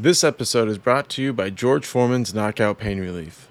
This episode is brought to you by George Foreman's Knockout Pain Relief.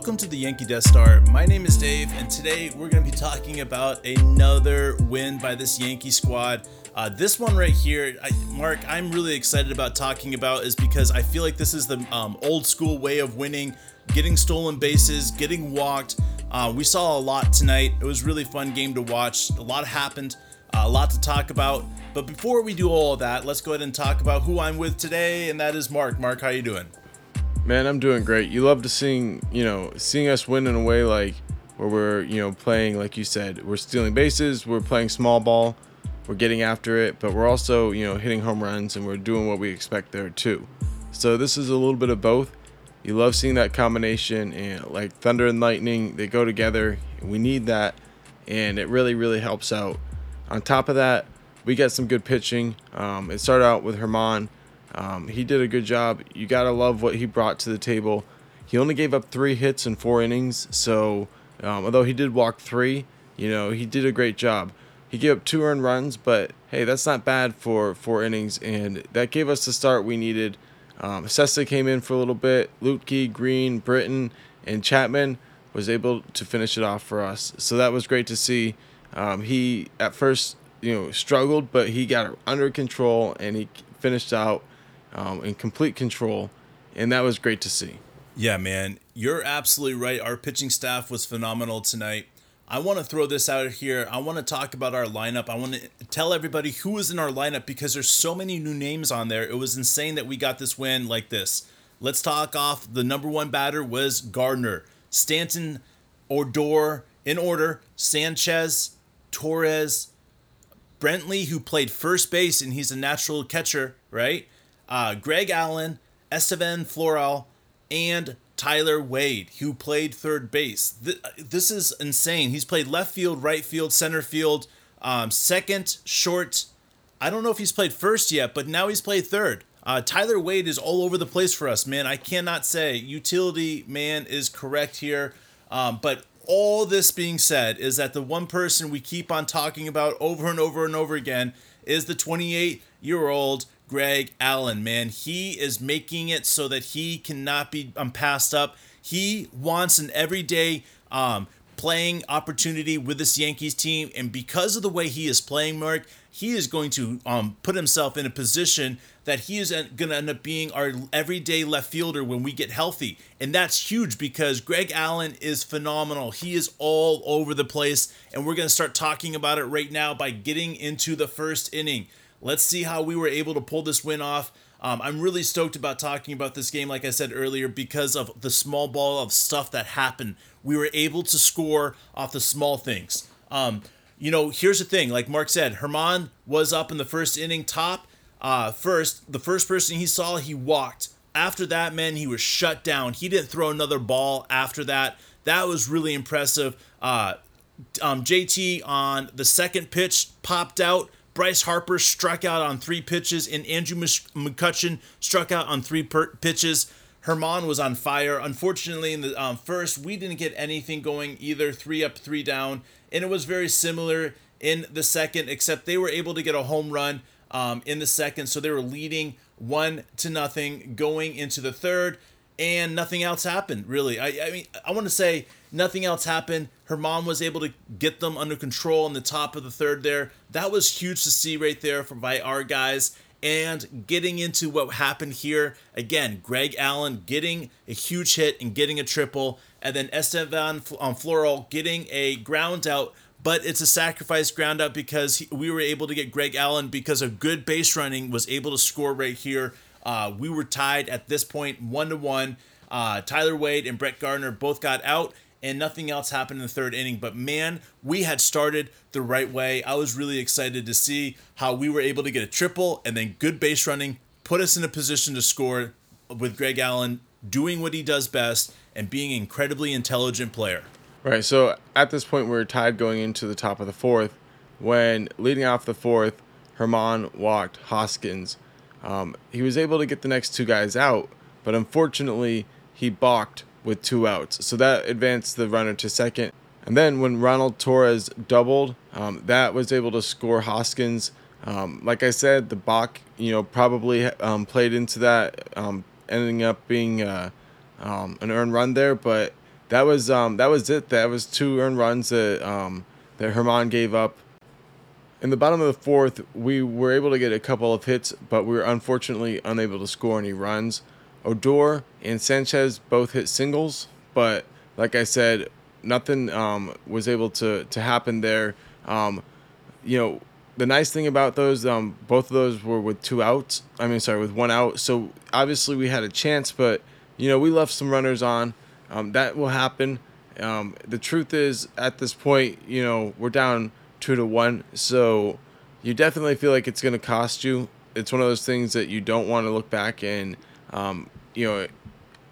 Welcome to the Yankee Death Star. My name is Dave, and today we're going to be talking about another win by this Yankee squad. Uh, this one right here, I, Mark, I'm really excited about talking about is because I feel like this is the um, old school way of winning, getting stolen bases, getting walked. Uh, we saw a lot tonight. It was really fun game to watch. A lot happened, uh, a lot to talk about. But before we do all that, let's go ahead and talk about who I'm with today, and that is Mark. Mark, how you doing? Man, I'm doing great. You love to seeing, you know, seeing us win in a way like where we're, you know, playing like you said, we're stealing bases, we're playing small ball, we're getting after it, but we're also, you know, hitting home runs and we're doing what we expect there too. So this is a little bit of both. You love seeing that combination and like thunder and lightning, they go together. We need that and it really really helps out. On top of that, we got some good pitching. Um, it started out with Germán um, he did a good job. You gotta love what he brought to the table. He only gave up three hits in four innings, so um, although he did walk three, you know he did a great job. He gave up two earned runs, but hey, that's not bad for four innings, and that gave us the start we needed. Um, Cessa came in for a little bit. Luetge, Green, Britton, and Chapman was able to finish it off for us. So that was great to see. Um, he at first, you know, struggled, but he got it under control and he finished out um, in complete control, and that was great to see. Yeah, man, you're absolutely right. Our pitching staff was phenomenal tonight. I want to throw this out here. I want to talk about our lineup. I want to tell everybody who was in our lineup because there's so many new names on there. It was insane that we got this win like this. Let's talk off. The number one batter was Gardner, Stanton, Odor in order, Sanchez, Torres, Brantley, who played first base and he's a natural catcher, right? Uh, Greg Allen, Estevan Florial, and Tyler Wade, who played third base. This is insane. He's played left field, right field, center field, um, second, short. I don't know if he's played first yet, but now he's played third. Uh, Tyler Wade is all over the place for us, man. I cannot say utility man is correct here. Um, but all this being said, is that the one person we keep on talking about over and over and over again is the 28 year old Greg Allen, man. He is making it so that he cannot be um, passed up. He wants an everyday um, playing opportunity with this Yankees team, and because of the way he is playing, Mark, he is going to um, put himself in a position that he is going to end up being our everyday left fielder when we get healthy. And that's huge because Greg Allen is phenomenal. He is all over the place, and we're going to start talking about it right now by getting into the first inning. Let's see how we were able to pull this win off. Um, I'm really stoked about talking about this game, like I said earlier, because of the small ball of stuff that happened. We were able to score off the small things. Um, you know, here's the thing like Mark said, Germán was up in the first inning, top. Uh, first, the first person he saw, he walked. After that, man, he was shut down. He didn't throw another ball after that. That was really impressive. Uh, um, JT on the second pitch popped out Bryce Harper struck out on three pitches, and Andrew McCutchen struck out on three per- pitches. Germán was on fire. Unfortunately, in the um, first, we didn't get anything going either, three up, three down, and it was very similar in the second, except they were able to get a home run um, in the second, so they were leading one to nothing going into the third, and nothing else happened really. I, I mean, I want to say Nothing else happened. Germán was able to get them under control in the top of the third there. That was huge to see right there from by our guys. And getting into what happened here, again, Greg Allen getting a huge hit and getting a triple, and then Estevan um, Florial getting a ground out, but it's a sacrifice ground out because he, we were able to get Greg Allen because of good base running was able to score right here. Uh, we were tied at this point, one to one. Uh, Tyler Wade and Brett Gardner both got out, and nothing else happened in the third inning. But man, we had started the right way. I was really excited to see how we were able to get a triple and then good base running, put us in a position to score with Greg Allen doing what he does best and being an incredibly intelligent player. Right. So at this point, we are tied going into the top of the fourth when leading off the fourth, Germán walked Hoskins. um, he was able to get the next two guys out, but unfortunately, he balked with two outs. So that advanced the runner to second. And then when Ronald Torreyes doubled, um, that was able to score Hoskins. Um, like I said, the balk, you know, probably um, played into that, um, ending up being uh, um, an earned run there. But that was um, that was it. That was two earned runs that that Germán gave up. In the bottom of the fourth, we were able to get a couple of hits, but we were unfortunately unable to score any runs. Odor and Sanchez both hit singles, but like I said, nothing um, was able to to happen there. Um, you know, the nice thing about those, um, both of those were with two outs. I mean, sorry, with one out. So obviously we had a chance, but you know we left some runners on. Um, that will happen. Um, the truth is, at this point, you know we're down two to one, so you definitely feel like it's going to cost you. It's one of those things that you don't want to look back and um, you know, it,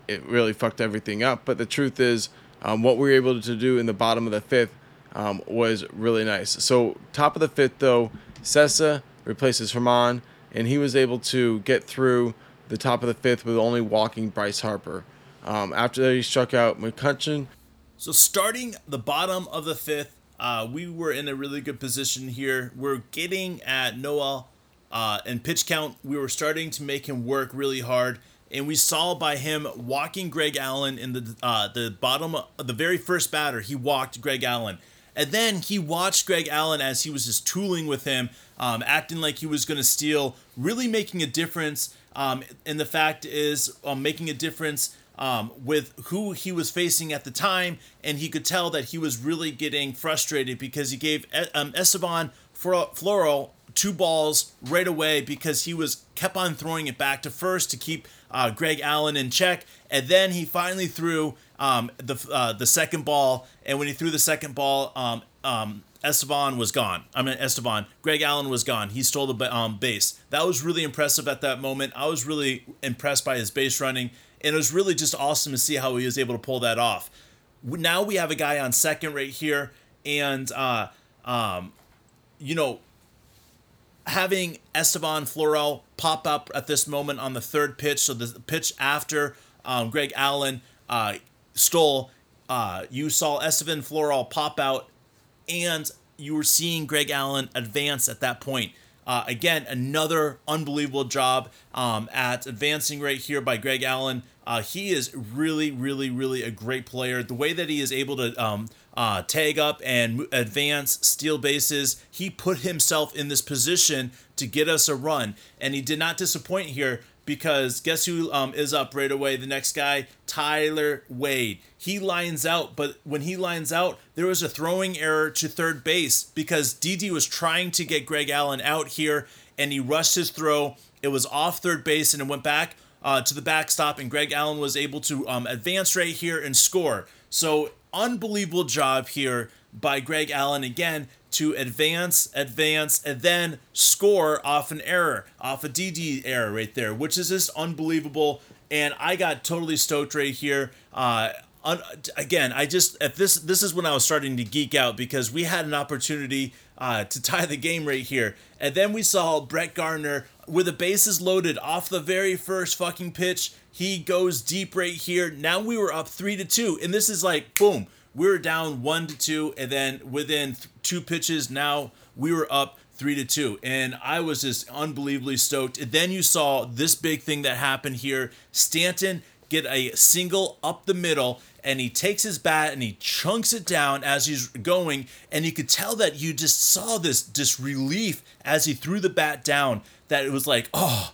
it, really fucked everything up. But the truth is, um, what we were able to do in the bottom of the fifth um, was really nice. So top of the fifth, though, Cessa replaces Germán, and he was able to get through the top of the fifth with only walking Bryce Harper. Um, after that, he struck out McCutchen. So starting the bottom of the fifth, uh, we were in a really good position here. We're getting at Nola uh, and pitch count. We were starting to make him work really hard and we saw by him walking Greg Allen in the uh, the bottom the very first batter. He walked Greg Allen, and then he watched Greg Allen as he was just tooling with him, um, acting like he was going to steal, really making a difference. Um, and the fact is, um, making a difference um, with who he was facing at the time, and he could tell that he was really getting frustrated because he gave um, Estevan Florial two balls right away because he was kept on throwing it back to first to keep uh, Greg Allen in check, and then he finally threw um, the uh, the second ball. And when he threw the second ball, um, um, Estevan was gone. I mean Estevan, Greg Allen was gone. He stole the um, base. That was really impressive at that moment. I was really impressed by his base running, and it was really just awesome to see how he was able to pull that off. Now we have a guy on second right here, and uh, um, you know having Estevan Florial pop up at this moment on the third pitch, so the pitch after um, Greg Allen uh, stole, uh, you saw Estevan Florial pop out, and you were seeing Greg Allen advance at that point. Uh, again, another unbelievable job um, at advancing right here by Greg Allen. Uh, he is really, really, really a great player. The way that he is able to um, uh, tag up and advance, steal bases. He put himself in this position to get us a run, and he did not disappoint here because guess who um, is up right away? The next guy, Tyler Wade. He lines out, but when he lines out, there was a throwing error to third base because Didi was trying to get Greg Allen out here, and he rushed his throw. It was off third base, and it went back uh, to the backstop, and Greg Allen was able to um, advance right here and score. So unbelievable job here by Greg Allen again to advance, advance, and then score off an error, off a Didi error right there, which is just unbelievable. And I got totally stoked right here. Uh, un- again, I just at this this is when I was starting to geek out because we had an opportunity uh, to tie the game right here, and then we saw Brett Gardner with the bases loaded off the very first fucking pitch he goes deep right here. Now we were up three to two, and this is like boom. We were down one to two, and then within th- two pitches, now we were up three to two, and I was just unbelievably stoked. And then you saw this big thing that happened here: Stanton get a single up the middle, and he takes his bat and he chunks it down as he's going, and you could tell that you just saw this this relief as he threw the bat down. That it was like, oh,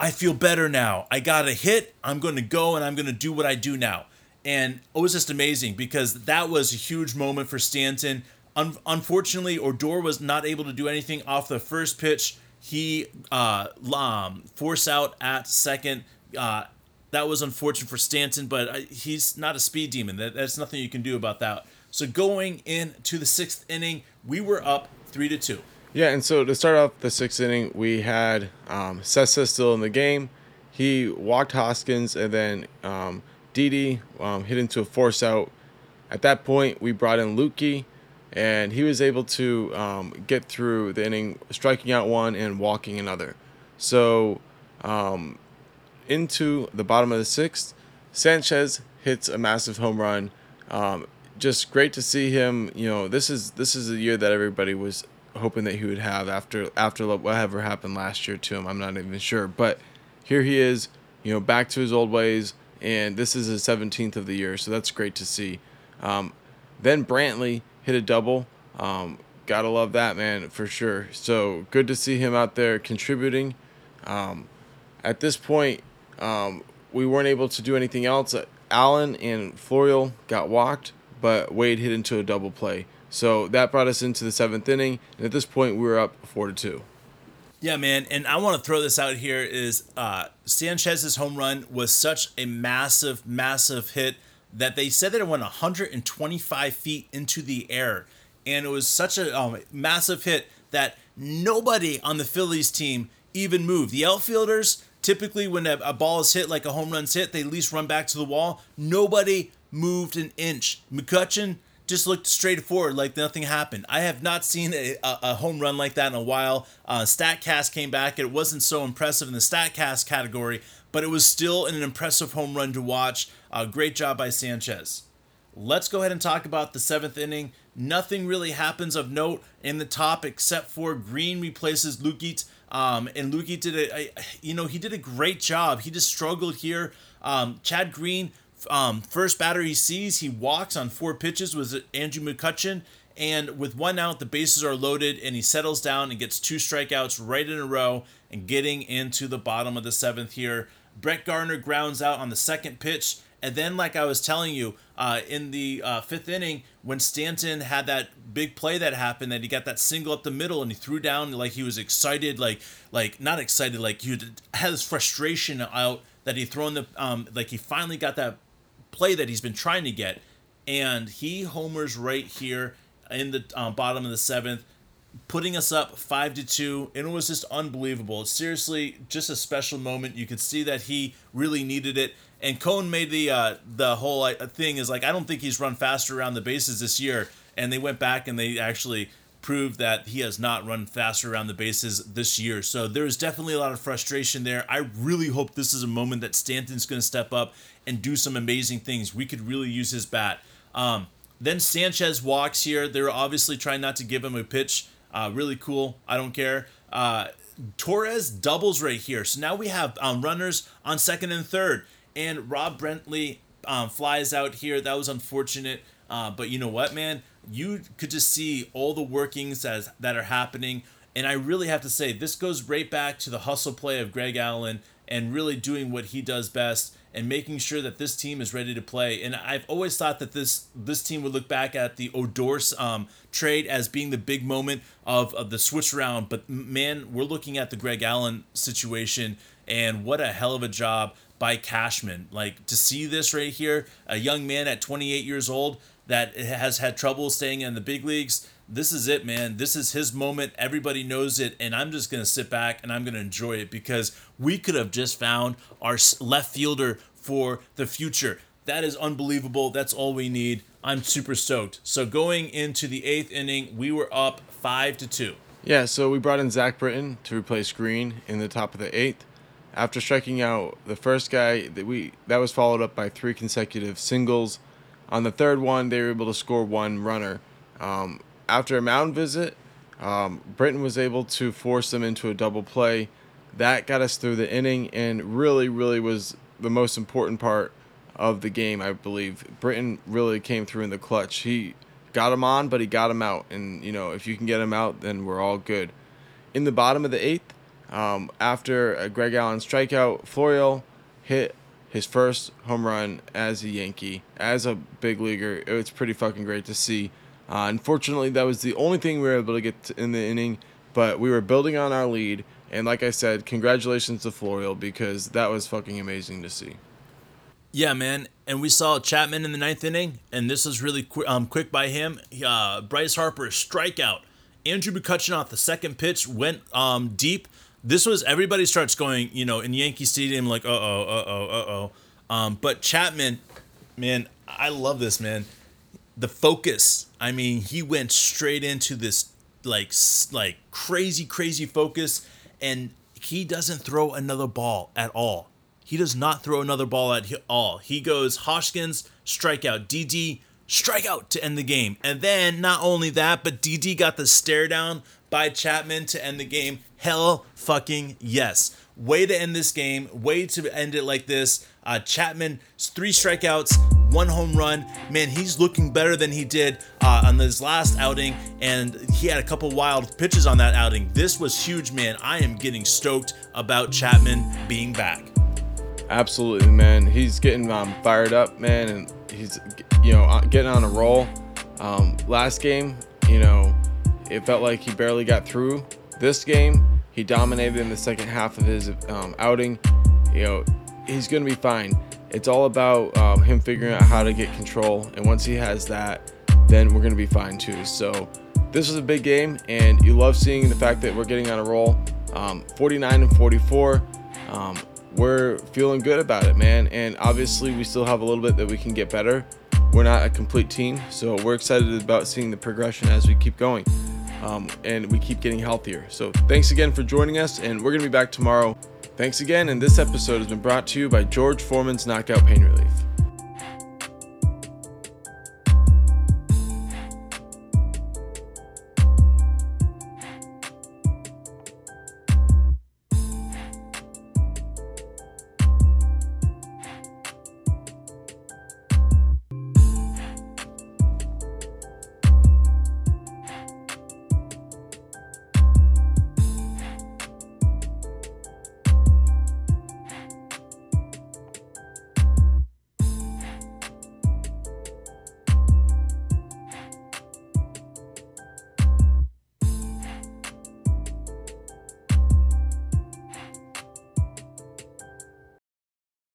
I feel better now. I got a hit. I'm going to go and I'm going to do what I do now. And it was just amazing because that was a huge moment for Stanton. Un- unfortunately, Odor was not able to do anything off the first pitch. He uh, um, force out at second. Uh, that was unfortunate for Stanton, but he's not a speed demon. That, that's nothing you can do about that. So going into the sixth inning, we were up three to two. Yeah, and so to start off the sixth inning, we had um, Cessa still in the game. He walked Hoskins, and then um, Didi um, hit into a force out. At that point, we brought in Luetge, and he was able to um, get through the inning, striking out one and walking another. So Um, into the bottom of the sixth, Sanchez hits a massive home run. Um, just great to see him. You know, this is this is a year that everybody was hoping that he would have after after whatever happened last year to him. I'm not even sure, but here he is. You know, back to his old ways, and this is his 17th of the year, so that's great to see. Um, then Brantley hit a double. Um, gotta love that man for sure. So good to see him out there contributing. Um, at this point, um, we weren't able to do anything else. Allen and Florial got walked, but Wade hit into a double play. So that brought us into the seventh inning, and at this point, we were up four to two. Yeah, man, and I want to throw this out here: is uh, Sanchez's home run was such a massive, massive hit that they said that it went 125 feet into the air, and it was such a um, massive hit that nobody on the Phillies team even moved. The outfielders typically, when a, a ball is hit like a home run's hit, they at least run back to the wall. Nobody moved an inch. McCutchen just looked straight forward like nothing happened. I have not seen a, a, home run like that in a while. Uh, StatCast came back. It wasn't so impressive in the StatCast category, but it was still an impressive home run to watch. Uh, great job by Sanchez. Let's go ahead and talk about the seventh inning. Nothing really happens of note in the top except for Green replaces Luetge. Um, and Luetge did a, a, you know, he did a great job. He just struggled here. Um, Chad Green um, first batter he sees, he walks on four pitches with Andrew McCutchen. And with one out, the bases are loaded, and he settles down and gets two strikeouts right in a row and getting into the bottom of the seventh here. Brett Gardner grounds out on the second pitch. And then, like I was telling you, uh, in the uh, fifth inning, when Stanton had that big play that happened, that he got that single up the middle and he threw down like he was excited, like like not excited, like he had his frustration out that he thrown the um like he finally got that play that he's been trying to get, and he homers right here in the uh, bottom of the seventh, putting us up five to two, and it was just unbelievable. Seriously, just a special moment. You could see that he really needed it. And Cone made the uh, the whole uh, thing is like I don't think he's run faster around the bases this year, and they went back and they actually proved that he has not run faster around the bases this year. So there's definitely a lot of frustration there. I really hope this is a moment that Stanton's going to step up and do some amazing things. We could really use his bat. Um, then Sanchez walks here. They're obviously trying not to give him a pitch. Uh, really cool. I don't care. Uh, Torres doubles right here. So now we have um, runners on second and third. And Rob Brantley um, flies out here. That was unfortunate. Uh, but you know what, man? You could just see all the workings that, that are happening. And I really have to say, this goes right back to the hustle play of Greg Allen and really doing what he does best and making sure that this team is ready to play. And I've always thought that this this team would look back at the Odor um, trade as being the big moment of, of the switch around. But man, we're looking at the Greg Allen situation, and what a hell of a job by Cashman. Like to see this right here, a young man at 28 years old that has had trouble staying in the big leagues this is it, man. This is his moment. Everybody knows it. And I'm just going to sit back and I'm going to enjoy it because we could have just found our left fielder for the future. That is unbelievable. That's all we need. I'm super stoked. So going into the eighth inning, we were up five to two. Yeah, so we brought in Zach Britton to replace Green in the top of the eighth. After striking out the first guy, that we that was followed up by three consecutive singles. On the third one, they were able to score one runner. Um, after a mound visit, um, Britton was able to force them into a double play. That got us through the inning and really, really was the most important part of the game, I believe. Britton really came through in the clutch. He got him on, but he got him out. And, you know, if you can get him out, then we're all good. In the bottom of the eighth, um, after Greg Allen strikeout, Florial hit his first home run as a Yankee, as a big leaguer. It's pretty fucking great to see. Uh, unfortunately, that was the only thing we were able to get in the inning, but we were building on our lead. And like I said, congratulations to Florial because that was fucking amazing to see. Yeah, man. And we saw Chapman in the ninth inning, and this was really qu- um, quick by him. Uh, Bryce Harper strikeout. Andrew McCutchen off the second pitch went um, deep. This was everybody starts going, you know, in Yankee Stadium, like, uh oh, uh oh, uh oh. Um, but Chapman, man, I love this man the focus. I mean, he went straight into this like like crazy crazy focus and he doesn't throw another ball at all. He does not throw another ball at all. He goes Hoskins, strikeout, Didi, strikeout to end the game. And then not only that, but Didi got the stare down by Chapman to end the game. Hell fucking yes. Way to end this game. Way to end it like this. Uh, Chapman, three strikeouts, one home run. Man, he's looking better than he did uh, on his last outing, and he had a couple wild pitches on that outing. This was huge, man. I am getting stoked about Chapman being back. Absolutely, man. He's getting um, fired up, man, and he's you know uh, getting on a roll. Um, last game, you know, it felt like he barely got through. This game, he dominated in the second half of his um, outing. You know, he's going to be fine. It's all about um, him figuring out how to get control, and once he has that, then we're going to be fine too. So this was a big game, and you love seeing the fact that we're getting on a roll. Um, 49 and 44. Um, we're feeling good about it, man. And obviously, we still have a little bit that we can get better. We're not a complete team, so we're excited about seeing the progression as we keep going. Um, and we keep getting healthier. So, thanks again for joining us, and we're going to be back tomorrow. Thanks again, and this episode has been brought to you by George Foreman's Knockout Pain Relief.